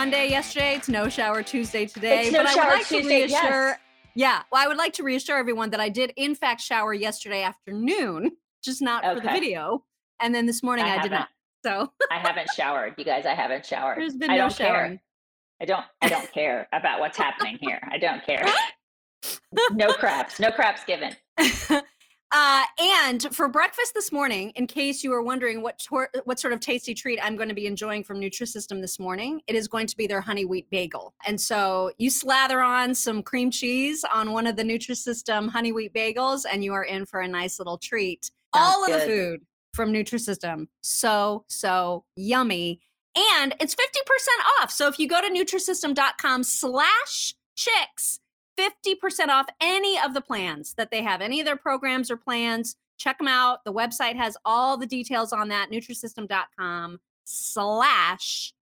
Monday yesterday. It's no shower Tuesday today. It's no but I would like Tuesday, to reassure. yes. Yeah, well, I would like to reassure everyone that I did in fact shower yesterday afternoon, just not for the video. And then this morning I I, did not. So I haven't showered, you guys. I haven't showered. there's been I no don't care. showering. I don't. I don't care about what's happening here. I don't care. No craps. No craps given. uh, and for breakfast this morning, in case you were wondering what tor- what sort of tasty treat I'm going to be enjoying from Nutrisystem this morning, it is going to be their honey wheat bagel. And so you slather on some cream cheese on one of the Nutrisystem honey wheat bagels, and you are in for a nice little treat. All of the food from Nutrisystem, so so yummy, and it's fifty percent off. So if you go to Nutrisystem.com/slash chicks. 50% off any of the plans that they have, any of their programs or plans. Check them out. The website has all the details on that, Nutrisystem.com slash.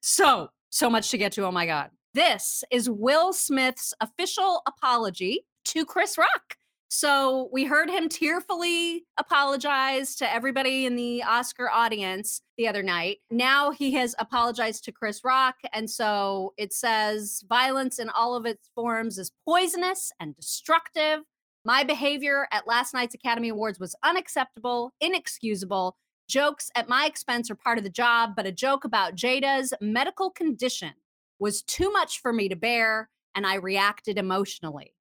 So, so much to get to. Oh my God. This is Will Smith's official apology to Chris Rock. So we heard him tearfully apologize to everybody in the Oscar audience the other night. Now he has apologized to Chris Rock. And so it says violence in all of its forms is poisonous and destructive. My behavior at last night's Academy Awards was unacceptable, inexcusable. Jokes at my expense are part of the job, but a joke about Jada's medical condition was too much for me to bear, and I reacted emotionally.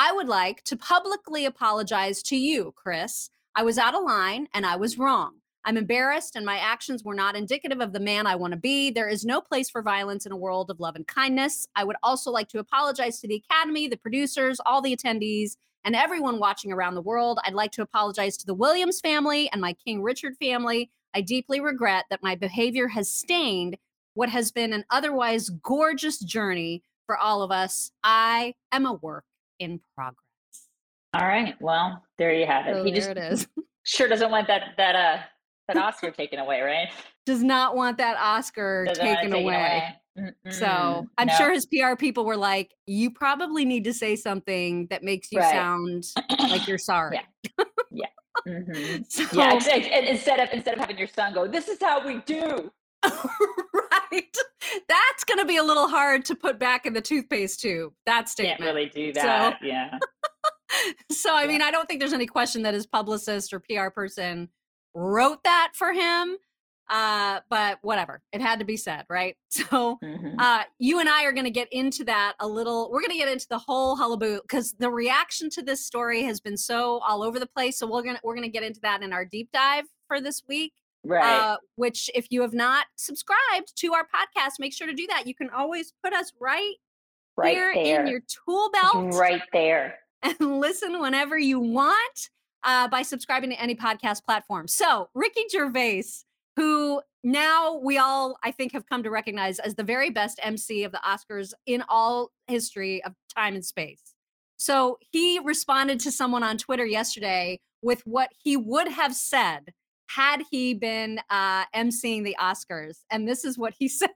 I would like to publicly apologize to you, Chris. I was out of line and I was wrong. I'm embarrassed and my actions were not indicative of the man I want to be. There is no place for violence in a world of love and kindness. I would also like to apologize to the Academy, the producers, all the attendees, and everyone watching around the world. I'd like to apologize to the Williams family and my King Richard family. I deeply regret that my behavior has stained what has been an otherwise gorgeous journey for all of us. I am a work in progress. All right. Well, there you have it. So he there just it is. sure doesn't want that that uh that Oscar taken away, right? Does not want that Oscar Doesn't taken away. So I'm No. sure his PR people were like, you probably need to say something that makes you Right. sound like you're sorry. So, Yeah, ex- ex- and instead of instead of having your son go, this is how we do. right. That's going to be a little hard to put back in the toothpaste tube. That statement. Can't really do that. So- yeah. So, I Yeah. mean, I don't think there's any question that his publicist or PR person wrote that for him. Uh, but whatever, it had to be said, right? So, Mhm. uh, you and I are going to get into that a little. We're going to get into the whole hullabaloo because the reaction to this story has been so all over the place. So we're gonna we're gonna get into that in our deep dive for this week. Right. Uh, which, if you have not subscribed to our podcast, make sure to do that. You can always put us right, right here there. in your tool belt Right there. and listen whenever you want uh, by subscribing to any podcast platform. So, Ricky Gervais, who now we all, I think, have come to recognize as the very best MC of the Oscars in all history of time and space. So, he responded to someone on Twitter yesterday with what he would have said had he been uh, emceeing the Oscars. And this is what he said.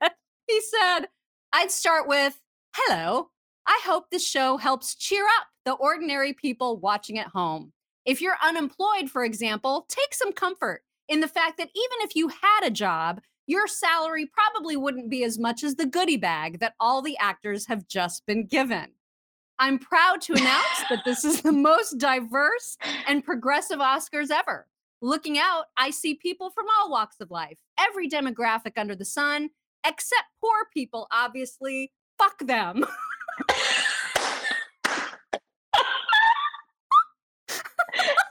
He said, I'd start with, Hello, I hope this show helps cheer up the ordinary people watching at home. If you're unemployed, for example, take some comfort in the fact that even if you had a job, your salary probably wouldn't be as much as the goodie bag that all the actors have just been given. I'm proud to announce that this is the most diverse and progressive Oscars ever. Looking out, I see people from all walks of life, every demographic under the sun, except poor people, obviously. Fuck them.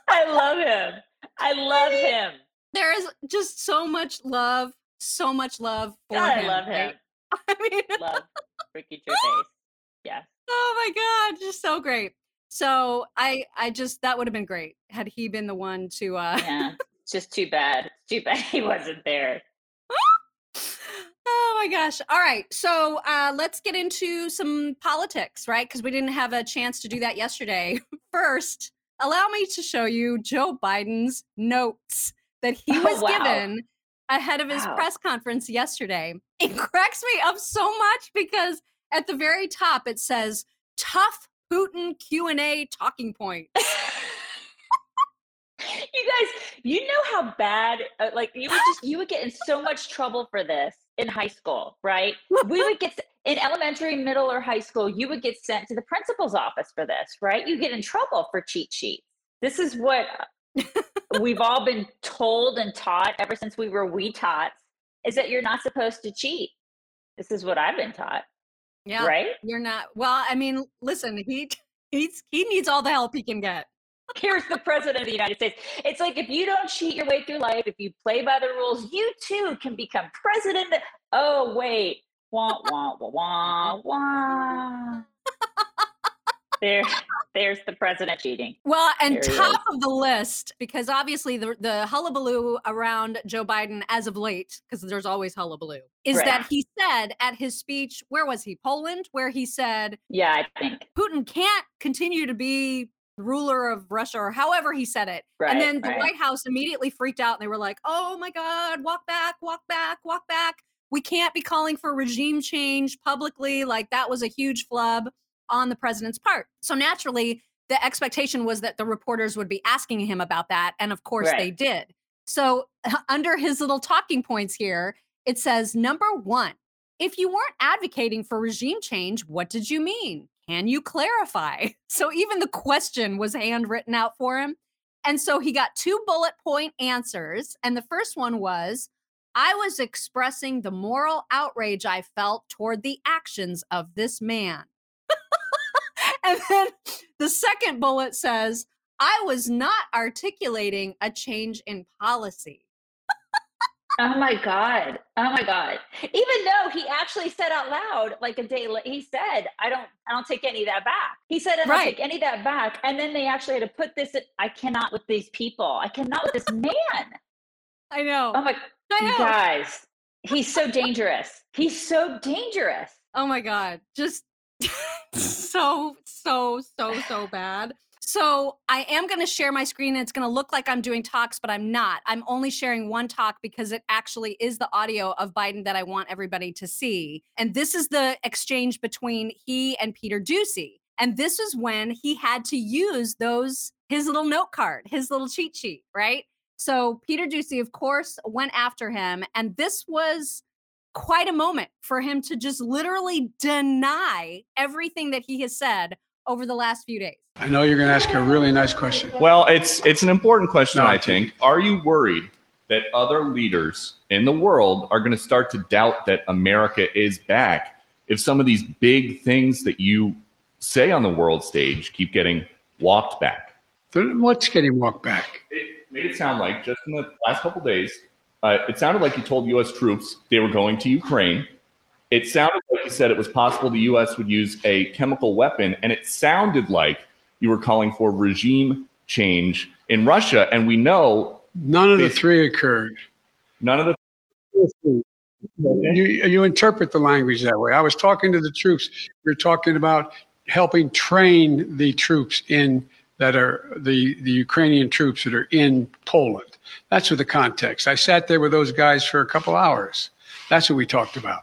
I love him. I love him. there is just so much love, so much love for God, him. I love him. I mean, Love Ricky Gervais. Yes. oh my god, just so great. So I, I just that would have been great had he been the one to. uh Yeah. Just too bad. Too bad he wasn't there. Oh my gosh! All right, so uh, let's get into some politics, right? Because we didn't have a chance to do that yesterday. First, allow me to show you Joe Biden's notes that he Oh, was wow. given ahead of his Wow. press conference yesterday. It cracks me up so much because at the very top it says "tough Putin Q and A talking point." you guys, you know how bad, uh, like you would just, you would get in so much trouble for this in high school, right? We would get in elementary, middle, or high school, you would get sent to the principal's office for this, right? You get in trouble for cheat sheets. This is what we've all been told and taught ever since we were wee tots is that you're not supposed to cheat. This is what I've been taught. Yeah. Right? You're not. Well, I mean, listen, he he's he needs all the help he can get. Here's the president of the United States. It's like if you don't cheat your way through life, if you play by the rules, you too can become president. Oh wait, wah wah wah wah wah. there, there's the president cheating. Well, and There top of the list, because obviously the the hullabaloo around Joe Biden as of late, because there's always hullabaloo, is Right. that he said at his speech, where was he? Poland, where he said Yeah, I think. Putin can't continue to be ruler of Russia, or however he said it. Right. and then the right. White House immediately freaked out and they were like, oh my God, walk back, walk back, walk back. We can't be calling for regime change publicly. Like that was a huge flub on the president's part. So naturally, the expectation was that the reporters would be asking him about that. And of course, they did. So under his little talking points here, it says number one, if you weren't advocating for regime change, what did you mean? Can you clarify? So even the question was handwritten out for him. And so he got two bullet point answers. And the first one was I was expressing the moral outrage I felt toward the actions of this man. And then the second bullet says, I was not articulating a change in policy. Oh my god! Oh my god! Even though he actually said out loud, like a day later, he said, "I don't, I don't take any of that back." He said, "I don't Right. take any of that back." And then they actually had to put this. In, I cannot with these people. I cannot with this man. I know. Oh my know. guys! He's so dangerous. He's so dangerous. Oh my god, just so so so so bad. So I am going to share my screen it's going to look like I'm doing talks but I'm not. I'm only sharing one talk because it actually is the audio of Biden that I want everybody to see. And this is the exchange between he and Peter Doocy. And this is when he had to use those his little note card, his little cheat sheet, right? So Peter Doocy of course went after him and this was quite a moment for him to just literally deny everything that he has said over the last few days. I know you're going to ask a really nice question. Well, it's it's an important question, No, I I think. Are you worried that other leaders in the world are going to start to doubt that America is back if some of these big things that you say on the world stage keep getting walked back? Then What's getting walked back? It made it sound like just in the last couple days, uh, it sounded like you told U.S. troops they were going to Ukraine. It sounded like you said it was possible the U.S. would use a chemical weapon, and it sounded like you were calling for regime change in Russia. And we know None of the three occurred. none of the You, you interpret the language that way. I was talking to the troops. Are talking about helping train the troops in that are the, the Ukrainian troops that are in Poland. That's what the context. I sat there with those guys for a couple hours. That's what we talked about.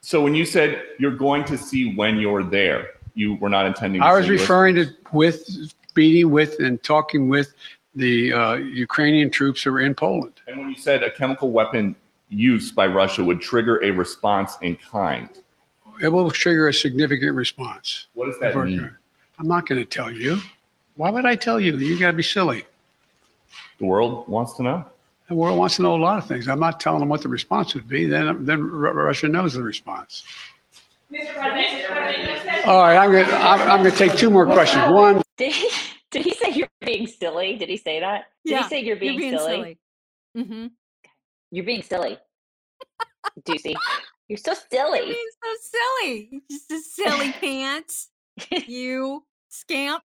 So when you said you're going to see when you're there, you were not intending. To I was referring to with meeting with and talking with the uh, Ukrainian troops who were in Poland. And when you said a chemical weapon use by Russia would trigger a response in kind, It will trigger a significant response. what does that mean? I'm not going to tell you. Why would I tell you? You got to be silly. The world wants to know. The world wants to know a lot of things. I'm not telling them what the response would be. Then, then Russia knows the response. All right, I'm going to I'm, I'm going to take two more questions. One, Did he? Did he say you're being silly? Did he say that? Did Yeah, he say you're being, silly? Mm-hmm. You're being silly. Doocy. You're so silly. Being so silly. You Just a silly pants. You scamp.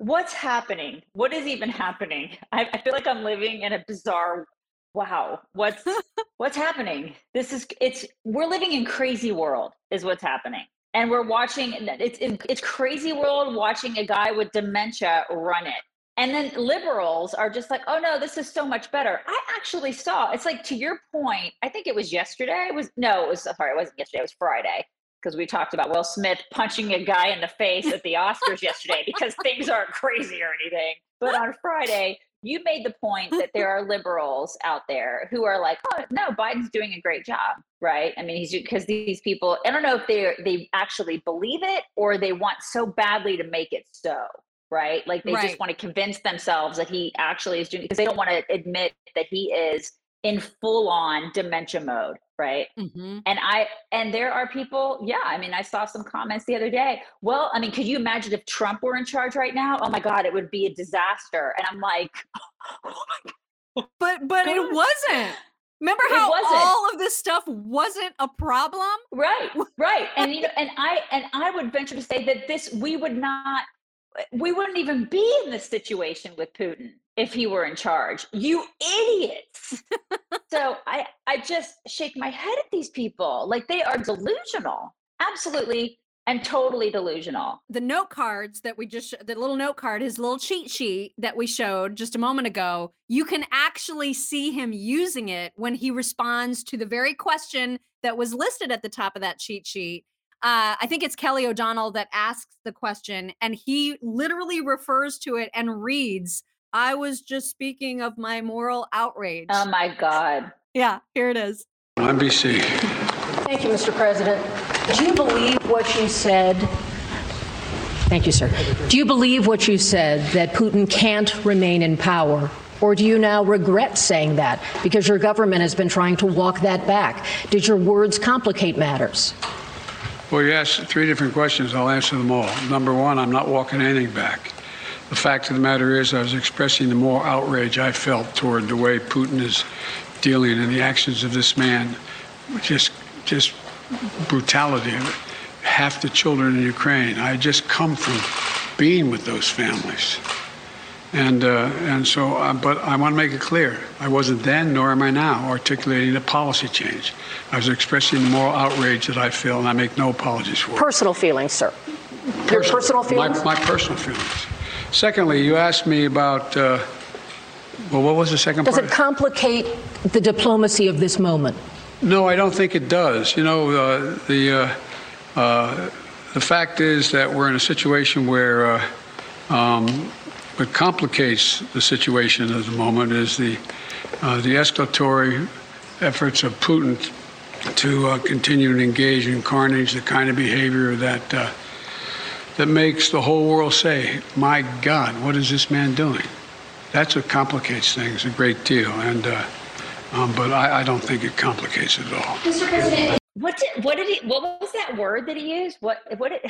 What's happening? What is even happening? I, I feel like I'm living in a bizarre wow. What's what's happening? This is it's we're living in crazy world is what's happening. And we're watching it's it's crazy world watching a guy with dementia run it. And then liberals are just like, oh no, this is so much better. I actually saw it's like to your point, I think it was yesterday. It was no, it was sorry, it wasn't yesterday, it was Friday. Because we talked about Will Smith punching a guy in the face at the Oscars yesterday because things aren't crazy or anything. But on Friday, you made the point that there are liberals out there who are like, oh no, Biden's doing a great job, right? I mean, he's because these people, I don't know if they they actually believe it or they want so badly to make it so, right? Like they Right. just want to convince themselves that he actually is doing because they don't want to admit that he is in full on dementia mode, right? Mhm. And I and there are people, yeah, I mean, I saw some comments the other day. Well, I mean, could you imagine if Trump were in charge right now? Oh my God, it would be a disaster. And I'm like, But but it wasn't. Remember how all of this stuff wasn't a problem? right, right. And you know, and I and I would venture to say that this we would not we wouldn't even be in this situation with Putin if he were in charge. You idiots. so I I just shake my head at these people. Like they are delusional. Absolutely and totally delusional. the note cards that we just the little note card his little cheat sheet that we showed just a moment ago you can actually see him using it when he responds to the very question that was listed at the top of that cheat sheet uh, i think it's kelly o'donnell that asks the question and he literally refers to it and reads i was just speaking of my moral oh outrage Oh my God. yeah here it is NBC. Thank you, Mr. President. Do you believe what you said? Thank you, sir. Do you believe what you said that Putin can't remain in power? Or do you now regret saying that because your government has been trying to walk that back? Did your words complicate matters? Well, you asked three different questions. I'll answer them all. Number one, I'm not walking anything back. The fact of the matter is, I was expressing the moral outrage I felt toward the way Putin is dealing and the actions of this man. Just, just brutality of it. Half the children in Ukraine. I just come from being with those families. And, uh, and so, uh, but I want to make it clear I wasn't then, nor am I now, articulating a policy change. I was expressing the moral outrage that I feel, and I make no apologies for it. Personal feelings, sir. Your personal feelings? My, my personal feelings. Secondly, you asked me about, uh, well, what was the second Does part? it complicate the diplomacy of this moment? No, I don't think it does. You know, uh, the uh, uh, the fact is that we're in a situation where uh, um, what complicates the situation at the moment is the uh, the escalatory efforts of Putin to uh, continue to engage in carnage, the kind of behavior that uh, that makes the whole world say, "My God, what is this man doing?" That's what complicates things a great deal, and. Uh, um, but I, I don't think it complicates it at all. Mr. President, What did what did he what was that word that he used? What what did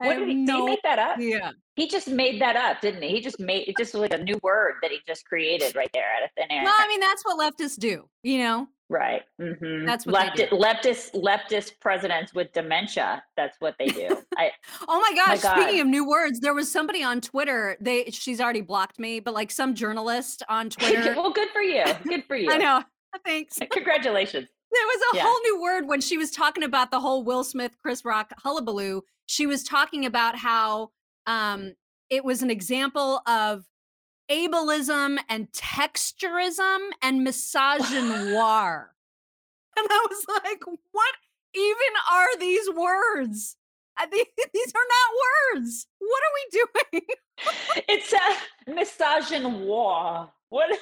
I what did he, did he make that up? yeah He just made that up, didn't he? He just made it just like a new word that he just created right there out of thin air. Well, i mean that's what leftists do you know right. hmm That's what Lefti- leftist leftist presidents with dementia. That's what they do. I Oh my gosh, God. speaking of new words, there was somebody on Twitter. They she's already blocked me, but like some journalist on Twitter. well, good for you. Good for you. I know. Thanks. Congratulations. There was a Yeah. whole new word when she was talking about the whole Will Smith, Chris Rock hullabaloo. She was talking about how um it was an example of ableism and texturism and misogynoir. and I was like, what even are these words? These are not words. What are we doing? It's a misogynoir. What is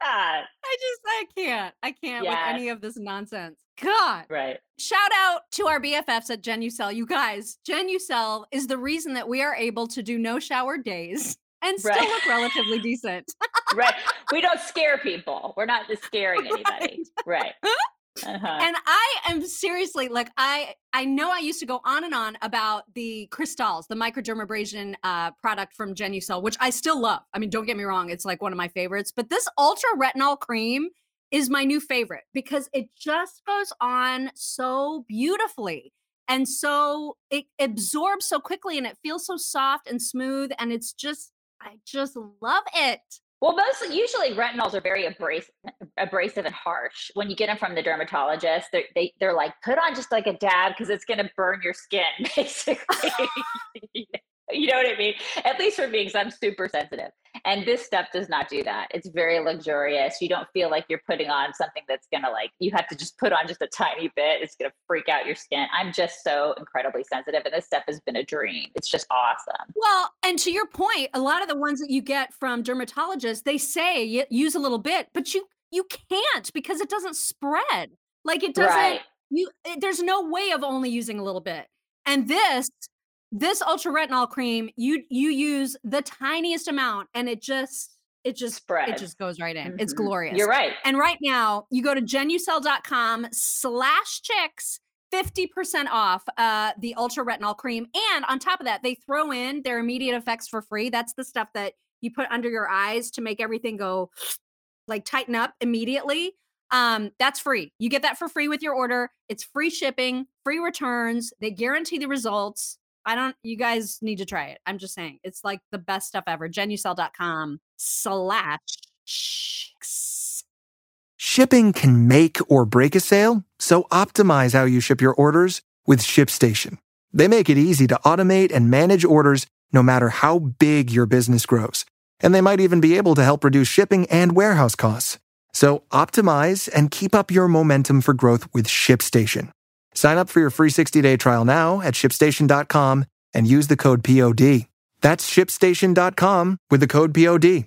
that? I just I can't. I can't with any of this nonsense. God. Right. Shout out to our BFFs at Genucel. You guys, Genucel is the reason that we are able to do no shower days and still Right. look relatively decent. Right. We don't scare people. We're not just scaring anybody. Right. Uh-huh. and I am seriously like I I know I used to go on and on about the crystals, the microdermabrasion uh, product from Genucel, which I still love. I mean, don't get me wrong, it's like one of my favorites. But this ultra retinol cream is my new favorite because it just goes on so beautifully and so it absorbs so quickly and it feels so soft and smooth and it's just I just love it. Well, mostly, usually retinols are very abrasive, abrasive and harsh. When you get them from the dermatologist, they're, they, they're like, put on just like a dab because it's going to burn your skin, basically. you know what I mean? At least for me, because I'm super sensitive. And this stuff does not do that. It's very luxurious. You don't feel like you're putting on something that's going to like, you have to just put on just a tiny bit. It's going to freak out your skin. I'm just so incredibly sensitive. And this stuff has been a dream. It's just awesome. Well, and to your point, a lot of the ones that you get from dermatologists, they say use a little bit, but you you can't because it doesn't spread. Like it doesn't right. you it, there's no way of only using a little bit. And this this ultra retinol cream, you you use the tiniest amount and it just it just Spreads. it just goes right in. Mm-hmm. It's glorious. You're right. And right now, you go to genucel.com slash chicks, 50% off uh, the ultra retinol cream. And on top of that, they throw in their immediate effects for free. That's the stuff that you put under your eyes to make everything go like tighten up immediately. Um, that's free. You get that for free with your order. It's free shipping, free returns. They guarantee the results. I don't, you guys need to try it. I'm just saying, it's like the best stuff ever. Genucel.com slash Shipping can make or break a sale, so optimize how you ship your orders with ShipStation. They make it easy to automate and manage orders no matter how big your business grows. And they might even be able to help reduce shipping and warehouse costs. So optimize and keep up your momentum for growth with ShipStation. Sign up for your free 60-day trial now at shipstation.com and use the code POD. That's shipstation.com with the code POD.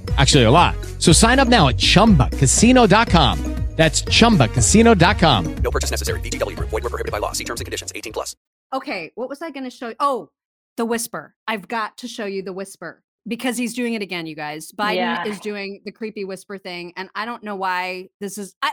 Actually, a lot. So sign up now at chumbacasino.com. That's ChumbaCasino.com. No purchase necessary. VGW. Void were prohibited by law. See terms and conditions. 18 plus. Okay, what was I going to show you? Oh, the whisper. I've got to show you the whisper because he's doing it again, you guys. Biden yeah. is doing the creepy whisper thing, and I don't know why this is. I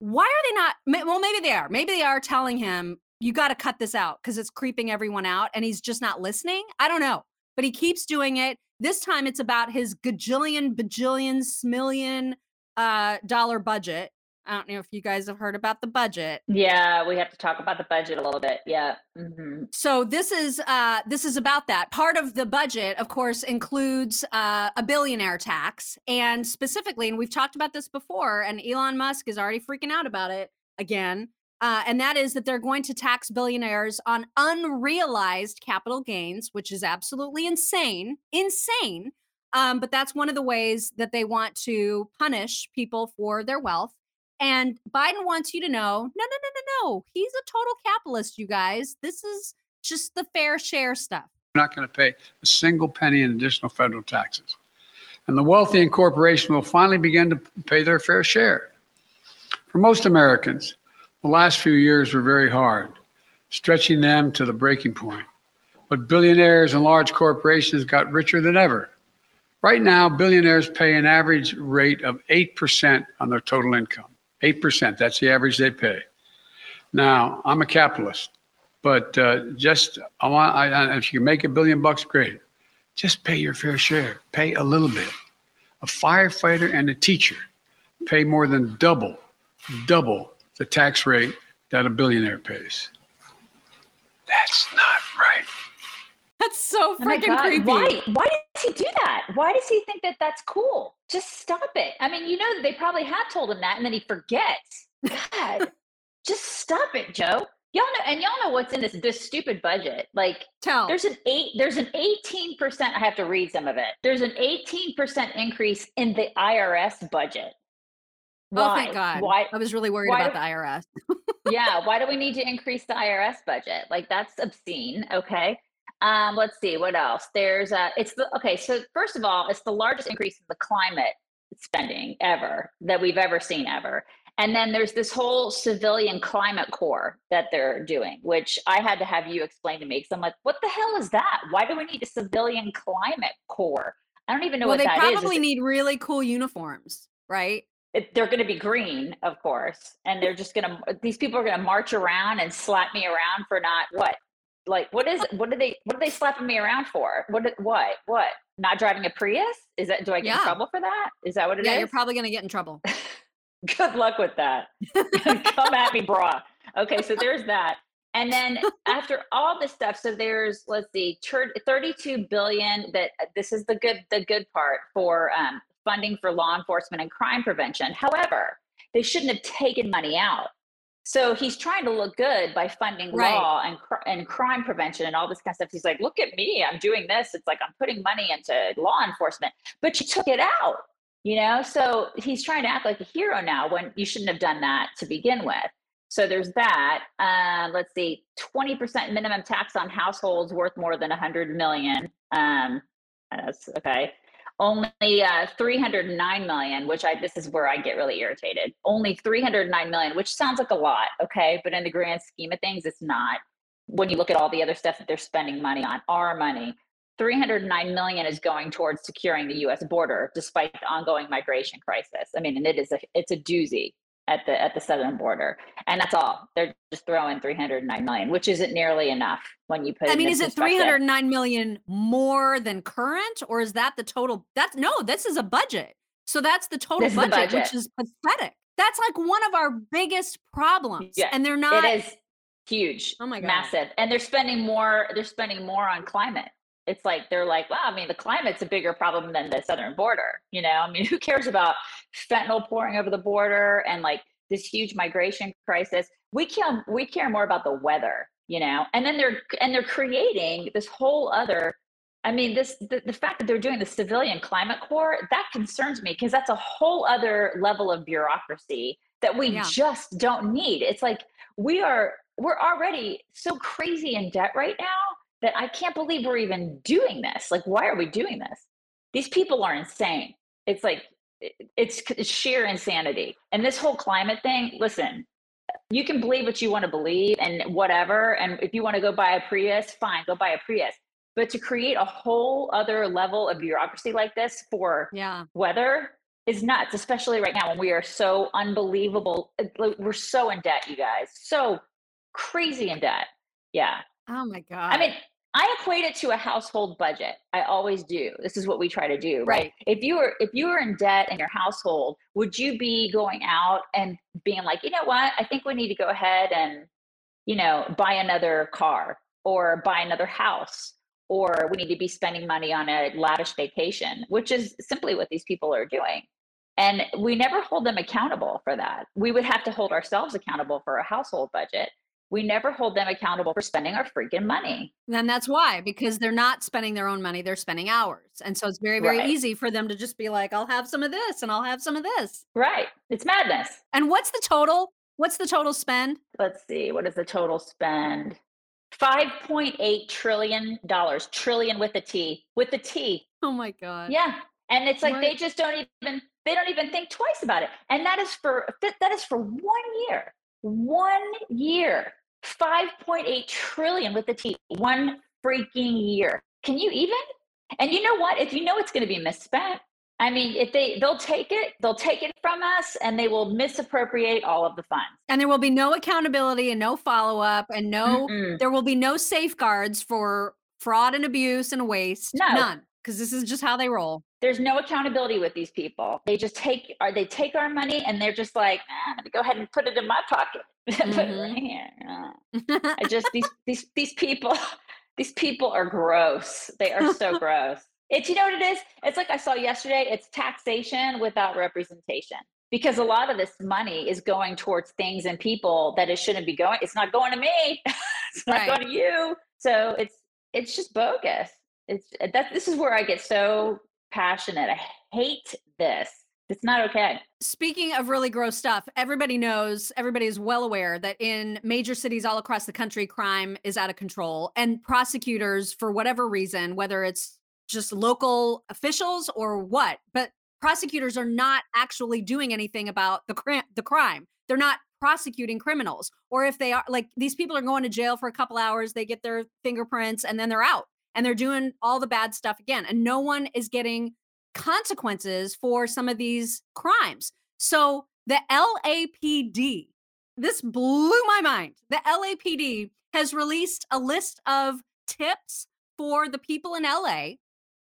why are they not? Well, maybe they are. Maybe they are telling him you got to cut this out because it's creeping everyone out, and he's just not listening. I don't know, but he keeps doing it. This time, it's about his gajillion, bajillion, smillion uh, dollar budget I don't know if you guys have heard about the budget. Yeah, we have to talk about the budget a little bit. Yeah. Mm-hmm. So this is uh, this is about that. Part of the budget, of course, includes uh, a billionaire tax, and specifically, and we've talked about this before, and Elon Musk is already freaking out about it again. Uh, and that is that they're going to tax billionaires on unrealized capital gains, which is absolutely insane, insane. Um, but that's one of the ways that they want to punish people for their wealth. And Biden wants you to know no, no, no, no, no. He's a total capitalist, you guys. This is just the fair share stuff. We're not going to pay a single penny in additional federal taxes. And the wealthy and corporation will finally begin to pay their fair share. For most Americans, the last few years were very hard, stretching them to the breaking point. But billionaires and large corporations got richer than ever. Right now, billionaires pay an average rate of 8% on their total income. 8%. That's the average they pay. Now, I'm a capitalist, but uh, just I want, I, if you make a billion bucks, great. Just pay your fair share. Pay a little bit. A firefighter and a teacher pay more than double, double the tax rate that a billionaire pays. That's not right. That's so oh freaking oh creepy. Why? Why does he do that? Why does he think that that's cool? Just stop it. I mean, you know, that they probably have told him that, and then he forgets. God, just stop it, Joe. Y'all know, and y'all know what's in this this stupid budget. Like, tell there's an eight, there's an eighteen percent. I have to read some of it. There's an eighteen percent increase in the IRS budget. Why? Oh, thank God. Why? I was really worried about do, the IRS. yeah. Why do we need to increase the IRS budget? Like, that's obscene. Okay. Um, let's see what else. There's a. It's the okay. So first of all, it's the largest increase in the climate spending ever that we've ever seen ever. And then there's this whole civilian climate corps that they're doing, which I had to have you explain to me. Because I'm like, what the hell is that? Why do we need a civilian climate corps? I don't even know well, what that is. They probably need really cool uniforms, right? It, they're going to be green, of course, and they're just going to. These people are going to march around and slap me around for not what like what is what are they what are they slapping me around for what what what not driving a prius is that do i get yeah. in trouble for that is that what it yeah, is? you're probably going to get in trouble good luck with that come at me bra okay so there's that And then after all this stuff, so there's let's see, 32 billion. That this is the good the good part for um, funding for law enforcement and crime prevention. However, they shouldn't have taken money out. So he's trying to look good by funding Right. law and cr- and crime prevention and all this kind of stuff. He's like, look at me, I'm doing this. It's like I'm putting money into law enforcement, but you took it out, you know. So he's trying to act like a hero now when you shouldn't have done that to begin with. So there's that. Uh, let's see, 20% minimum tax on households worth more than 100 million. Um, that's okay. Only uh, 309 million, which I this is where I get really irritated. Only 309 million, which sounds like a lot, okay, but in the grand scheme of things, it's not. When you look at all the other stuff that they're spending money on, our money, 309 million is going towards securing the U.S. border, despite the ongoing migration crisis. I mean, and it is a it's a doozy at the at the southern border, and that's all. They're just throwing 309 million, which isn't nearly enough when you put. I mean, is it 309 million more than current, or is that the total? That's no, this is a budget. So that's the total is the budget, which is pathetic. That's like one of our biggest problems. Yeah, and they're not. It is huge. Oh my God. massive, and they're spending more. They're spending more on climate. It's like they're like, well, I mean, the climate's a bigger problem than the southern border. You know, I mean, who cares about fentanyl pouring over the border and like this huge migration crisis? We care. We care more about the weather. You know, and then they're and they're creating this whole other. I mean, this the, the fact that they're doing the civilian climate corps that concerns me because that's a whole other level of bureaucracy that we Yeah. just don't need. It's like we are we're already so crazy in debt right now that I can't believe we're even doing this. Like, why are we doing this? These people are insane. It's like it's, sheer insanity. And this whole climate thing, listen, you can believe what you want to believe and whatever. And if you want to go buy a Prius, fine, go buy a Prius. But to create a whole other level of bureaucracy like this for yeah. weather is nuts, especially right now when we are so unbelievable. We're so in debt, you guys. So crazy in debt. Yeah. Oh my god. I mean, I equate it to a household budget. I always do. This is what we try to do, right? Right. If you were if you were in debt in your household, would you be going out and being like, you know what? I think we need to go ahead and, you know, buy another car or buy another house or we need to be spending money on a lavish vacation, which is simply what these people are doing. And we never hold them accountable for that. We would have to hold ourselves accountable for a household budget. We never hold them accountable for spending our freaking money. And that's why, because they're not spending their own money, they're spending ours. And so it's very, very Right. easy for them to just be like, I'll have some of this and I'll have some of this. Right. It's madness. And what's the total? What's the total spend? Let's see. What is the total spend? $5.8 trillion. Trillion with a T. With a T. Oh my God. Yeah. And it's like they just don't even they don't even think twice about it. And that is for that is for one year. One year. 5.8 trillion with the T. One freaking year. Can you even? And you know what? If you know it's going to be misspent, I mean, if they they'll take it, they'll take it from us and they will misappropriate all of the funds. And there will be no accountability and no follow up and no, Mm-mm. there will be no safeguards for fraud and abuse and waste. No. None. Because this is just how they roll. There's no accountability with these people. They just take or they take our money and they're just like, ah, I'm gonna go ahead and put it in my pocket. put it right here. Ah. I just these these these people these people are gross. They are so gross. It's you know what it is? It's like I saw yesterday, it's taxation without representation. Because a lot of this money is going towards things and people that it shouldn't be going. It's not going to me. it's not Right. going to you. So it's it's just bogus. It's that this is where I get so passionate. I hate this. It's not okay. Speaking of really gross stuff, everybody knows, everybody is well aware that in major cities all across the country, crime is out of control. And prosecutors, for whatever reason, whether it's just local officials or what, but prosecutors are not actually doing anything about the, cri- the crime. They're not prosecuting criminals. Or if they are, like these people are going to jail for a couple hours, they get their fingerprints and then they're out and they're doing all the bad stuff again. And no one is getting consequences for some of these crimes. So the LAPD, this blew my mind. The LAPD has released a list of tips for the people in LA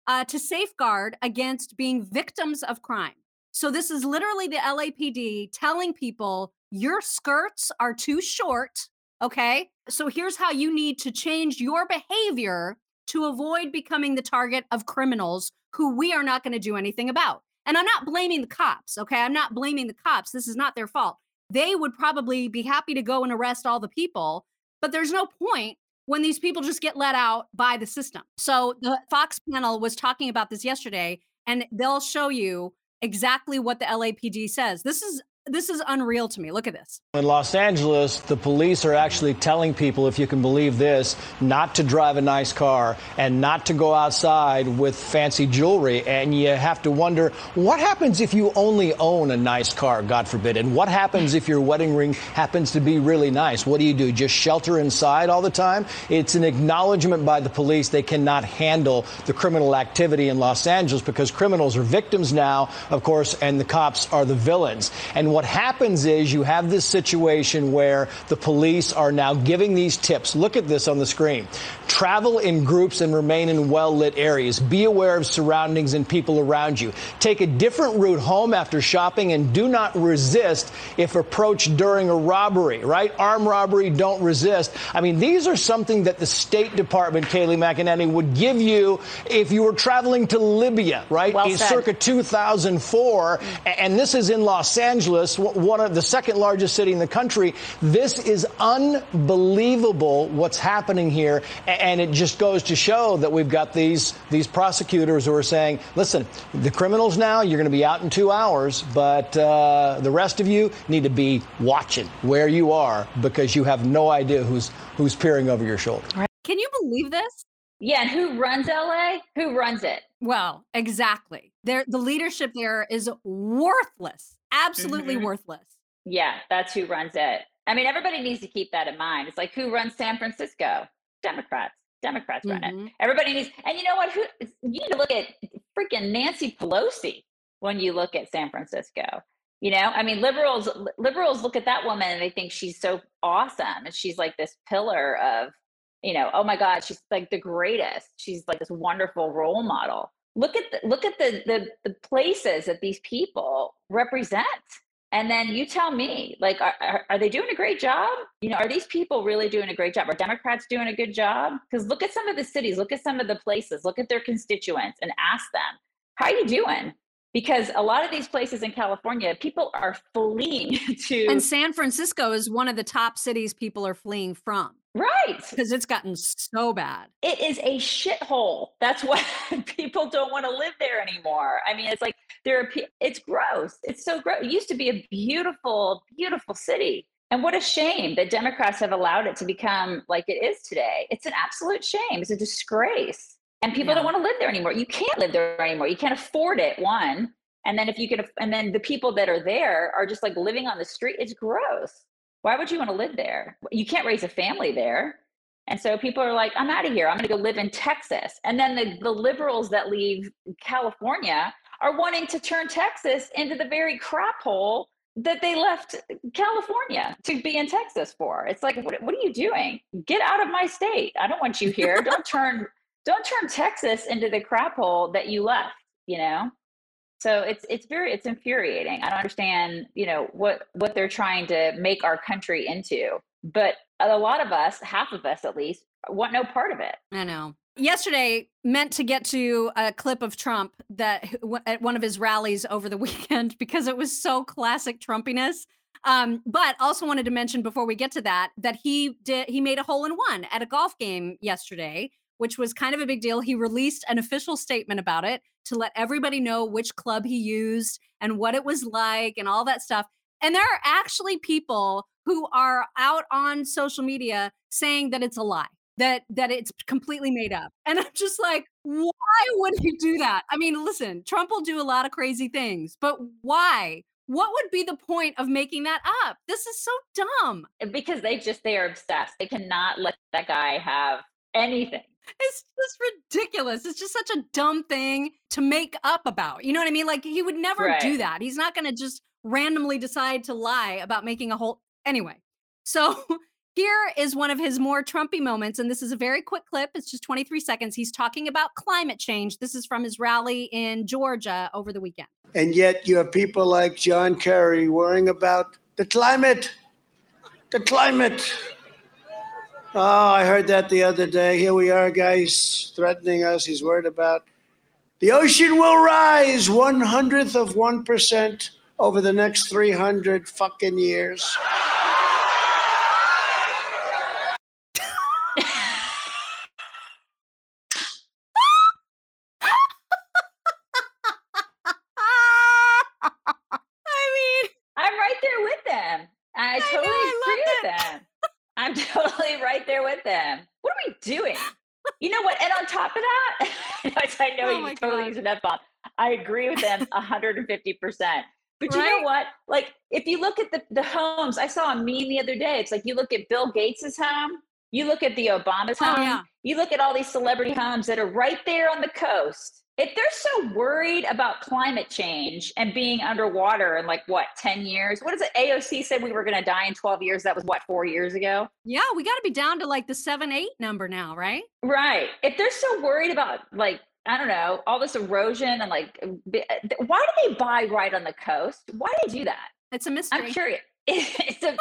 uh, to safeguard against being victims of crime. So this is literally the LAPD telling people your skirts are too short Okay. So here's how you need to change your behavior to avoid becoming the target of criminals who we are not going to do anything about. And I'm not blaming the cops. Okay. I'm not blaming the cops. This is not their fault. They would probably be happy to go and arrest all the people, but there's no point when these people just get let out by the system. So the Fox panel was talking about this yesterday, and they'll show you exactly what the LAPD says. This is this is unreal to me. Look at this. In Los Angeles, the police are actually telling people, if you can believe this, not to drive a nice car and not to go outside with fancy jewelry. And you have to wonder what happens if you only own a nice car, God forbid? And what happens if your wedding ring happens to be really nice? What do you do? Just shelter inside all the time? It's an acknowledgement by the police they cannot handle the criminal activity in Los Angeles because criminals are victims now, of course, and the cops are the villains. And what happens is you have this situation where the police are now giving these tips. Look at this on the screen. Travel in groups and remain in well lit areas. Be aware of surroundings and people around you. Take a different route home after shopping and do not resist if approached during a robbery, right? Armed robbery, don't resist. I mean, these are something that the State Department, Kayleigh McEnany, would give you if you were traveling to Libya, right? Well circa 2004. And this is in Los Angeles one of the second largest city in the country. This is unbelievable what's happening here, and it just goes to show that we've got these these prosecutors who are saying, "Listen, the criminals now you're going to be out in two hours, but uh, the rest of you need to be watching where you are because you have no idea who's who's peering over your shoulder." Can you believe this? Yeah, and who runs LA? Who runs it? Well, exactly. There, the leadership there is worthless, absolutely Mhm. worthless. Yeah, that's who runs it. I mean, everybody needs to keep that in mind. It's like who runs San Francisco? Democrats. Democrats run it. Mhm. Everybody needs, and you know what? Who you need to look at freaking Nancy Pelosi when you look at San Francisco. You know, I mean, liberals liberals look at that woman and they think she's so awesome, and she's like this pillar of, you know, oh my God, she's like the greatest. She's like this wonderful role model. Look at the, look at the the the places that these people represent. And then you tell me, like, are, are, are they doing a great job? You know, are these people really doing a great job? Are Democrats doing a good job? Because look at some of the cities, look at some of the places, look at their constituents and ask them, how are you doing? Because a lot of these places in California, people are fleeing to. And San Francisco is one of the top cities people are fleeing from right. because it's gotten so bad. It is a shithole. That's why people don't want to live there anymore. I mean, it's like there are, it's gross. It's so gross. It used to be a beautiful, beautiful city. And what a shame that Democrats have allowed it to become like it is today. It's an absolute shame. It's a disgrace. And people Yeah. don't want to live there anymore. You can't live there anymore. You can't afford it, one. And then if you aff- and then the people that are there are just like living on the street. It's gross. Why would you want to live there? You can't raise a family there. And so people are like, I'm out of here. I'm going to go live in Texas. And then the, the liberals that leave California are wanting to turn Texas into the very crap hole that they left California to be in Texas for. It's like, what, what are you doing? Get out of my state. I don't want you here. don't turn don't turn Texas into the crap hole that you left, you know? So it's it's very it's infuriating. I don't understand, you know, what what they're trying to make our country into. But a lot of us, half of us at least, want no part of it. I know. Yesterday meant to get to a clip of Trump that at one of his rallies over the weekend because it was so classic Trumpiness. Um, but also wanted to mention before we get to that that he did he made a hole in one at a golf game yesterday, which was kind of a big deal. He released an official statement about it to let everybody know which club he used and what it was like and all that stuff. And there are actually people who are out on social media saying that it's a lie, that that it's completely made up. And I'm just like, why would he do that? I mean, listen, Trump will do a lot of crazy things, but why? What would be the point of making that up? This is so dumb. Because they just they are obsessed. They cannot let that guy have anything. It's just ridiculous. It's just such a dumb thing to make up about. You know what I mean? Like he would never do that. He's not going to just randomly decide to lie about making a hole anyway. So here is one of his more Trumpy moments and this is a very quick clip. It's just 23 seconds. He's talking about climate change. This is from his rally in Georgia over the weekend. And yet you have people like John Kerry worrying about the climate, the climate. Oh, I heard that the other day. Here we are, guys, threatening us. He's worried about the ocean will rise one hundredth of one percent over the next three hundred fucking years. I mean, I'm right there with them. I, I totally know, I agree loved with them. I'm totally right there with them. What are we doing? You know what? And on top of that, I know Oh my you totally God. Use an F bomb. I agree with them 150%. But you Right? know what? Like, if you look at the, the homes, I saw a meme the other day. It's like you look at Bill Gates's home, you look at the Obama's Oh, home, yeah. you look at all these celebrity homes that are right there on the coast. If they're so worried about climate change and being underwater in like what, 10 years? What is it? AOC said we were going to die in 12 years. That was what, four years ago? yeah, we got to be down to like the seven, eight number now, right? Right. If they're so worried about like, I don't know, all this erosion and like, uh, why do they buy right on the coast? Why do they do that? It's a mystery. I'm curious. It's a,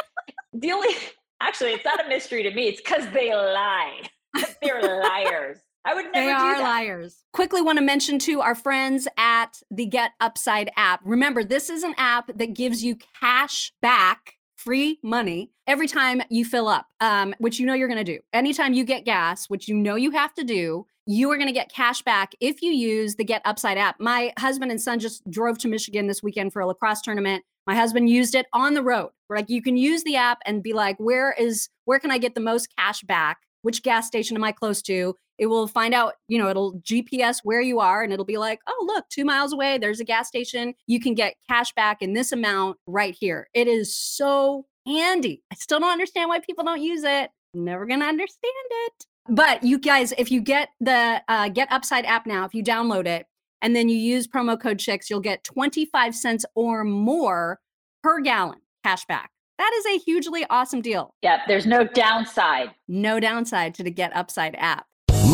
the only, actually, it's not a mystery to me. It's because they lie. They're liars. I would never They do are liars. Quickly want to mention to our friends at the Get Upside app. Remember, this is an app that gives you cash back, free money every time you fill up, um, which you know you're going to do. Anytime you get gas, which you know you have to do, you are going to get cash back if you use the Get Upside app. My husband and son just drove to Michigan this weekend for a lacrosse tournament. My husband used it on the road. Like, you can use the app and be like, where is, where can I get the most cash back? Which gas station am I close to? It will find out, you know, it'll GPS where you are and it'll be like, oh, look, two miles away, there's a gas station. You can get cash back in this amount right here. It is so handy. I still don't understand why people don't use it. Never going to understand it. But you guys, if you get the uh, Get Upside app now, if you download it and then you use promo code Chicks, you'll get 25 cents or more per gallon cash back. That is a hugely awesome deal. Yeah, there's no downside. No downside to the Get Upside app.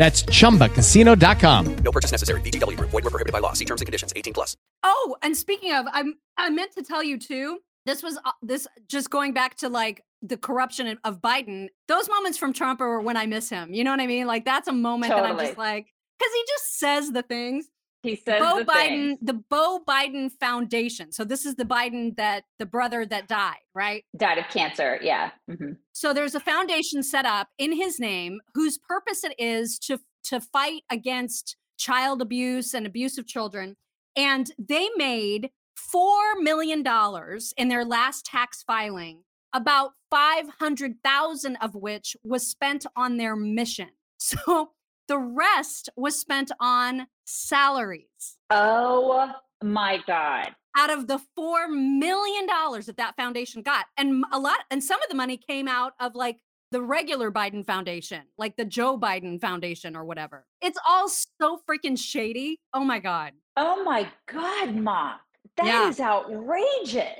That's chumbacasino.com. No purchase necessary. VGW Group. Void were prohibited by law. See terms and conditions. 18 plus. Oh, and speaking of, I'm I meant to tell you too. This was uh, this just going back to like the corruption of- of Biden. Those moments from Trump are when I miss him. You know what I mean? Like that's a moment that I'm just like because he just says the things. He says Beau the Biden, things. the Beau Biden Foundation. So this is the Biden that the brother that died, right? died of cancer. Yeah. Mhm. So there's a foundation set up in his name whose purpose it is to to fight against child abuse and abuse of children. And they made four million dollars in their last tax filing, about five hundred thousand of which was spent on their mission. So the rest was spent on salaries. Oh my God. out of the four million dollars that that foundation got, and a lot, and some of the money came out of like the regular Biden Foundation, like the Joe Biden Foundation or whatever. It's all so freaking shady. Oh my god, Oh my God, Ma. That is Yeah. outrageous.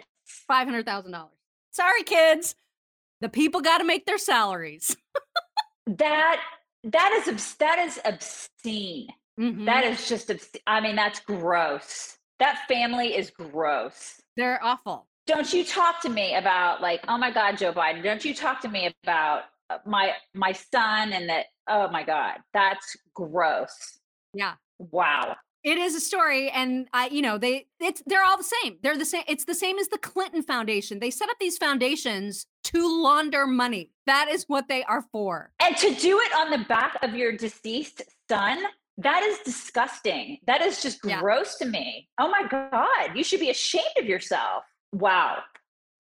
hundred thousand dollars. Sorry, kids. The people got to make their salaries. That that is that is obscene. Mhm. That is just obs- I mean that's gross. That family is gross. They're awful. Don't you talk to me about like oh my god Joe Biden. Don't you talk to me about uh, my my son and that oh my god. That's gross. Yeah. Wow. It is a story, and I, you know, they it's they're all the same. They're the same. It's the same as the Clinton Foundation. They set up these foundations to launder money. That is what they are for. And to do it on the back of your deceased son, That is disgusting. That is just Yeah. gross to me. Oh my God. You should be ashamed of yourself. Wow.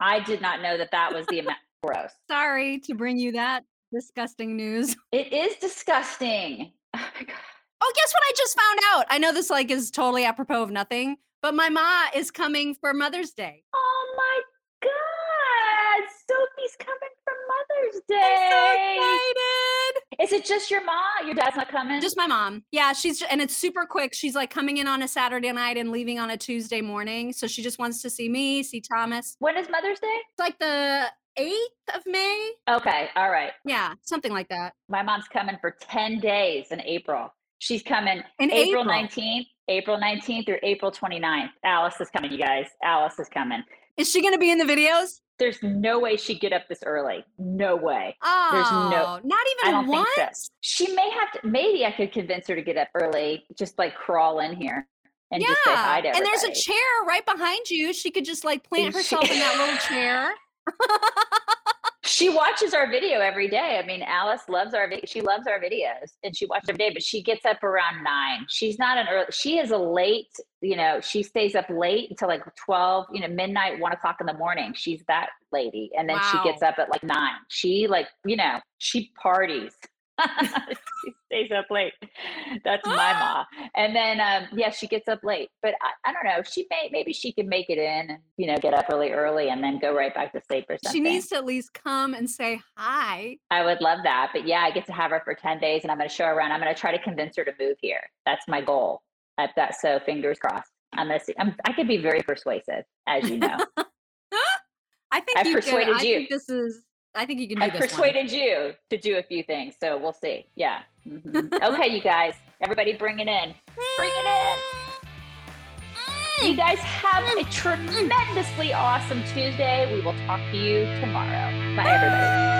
I did not know that that was the amount. Gross. Sorry to bring you that disgusting news. It is disgusting. Oh guess what I just found out? I know this like is totally apropos of nothing, but my ma is coming for Mother's Day. Oh my God. Sophie's coming for Mother's I'm Day. so excited. Is it just your mom? Your dad's not coming? Just my mom. Yeah, she's ju- and it's super quick. She's like coming in on a Saturday night and leaving on a Tuesday morning. So she just wants to see me, see Thomas. when is Mother's Day? It's like the 8th of May. Okay. All right. Yeah, something like that. My mom's coming for 10 days in April. She's coming In April April. 19th, April 19th or April 29th. Alice is coming, you guys. Alice is coming. Is she going to be in the videos? There's no way she'd get up this early. No way. Oh, There's no- oh, not even I don't once. think so. She may have to, maybe I could convince her to get up early, just like crawl in here and yeah, just say hi to and there's a chair right behind you. She could just like plant herself in that little chair. She watches our video every day. I mean, Alice loves our she loves our videos and she watches every day, but she gets up around nine. She's not an early, she is a late, you know, she stays up late until like 12, you know, midnight, one o'clock in the morning. She's that lady. And then she gets up at like nine. She like, you know, she parties. stays up late. That's my ma. And then um yeah, she gets up late. But I, I don't know. She may maybe she can make it in and you know get up really early and then go right back to sleep or something. She needs to at least come and say hi. I would love that. But yeah, I get to have her for 10 days and I'm going to show her around. I'm going to try to convince her to move here. That's my goal. I've got so fingers crossed. I'm going to see. I'm, I could be very persuasive, as you know. I think you persuaded could, I you. think this is. I think you can do I've this. one. persuaded you to do a few things. So we'll see. Yeah. Mhm. okay, you guys. Everybody bring it in. Bring it in. You guys have a tremendously awesome Tuesday. We will talk to you tomorrow. Bye, everybody.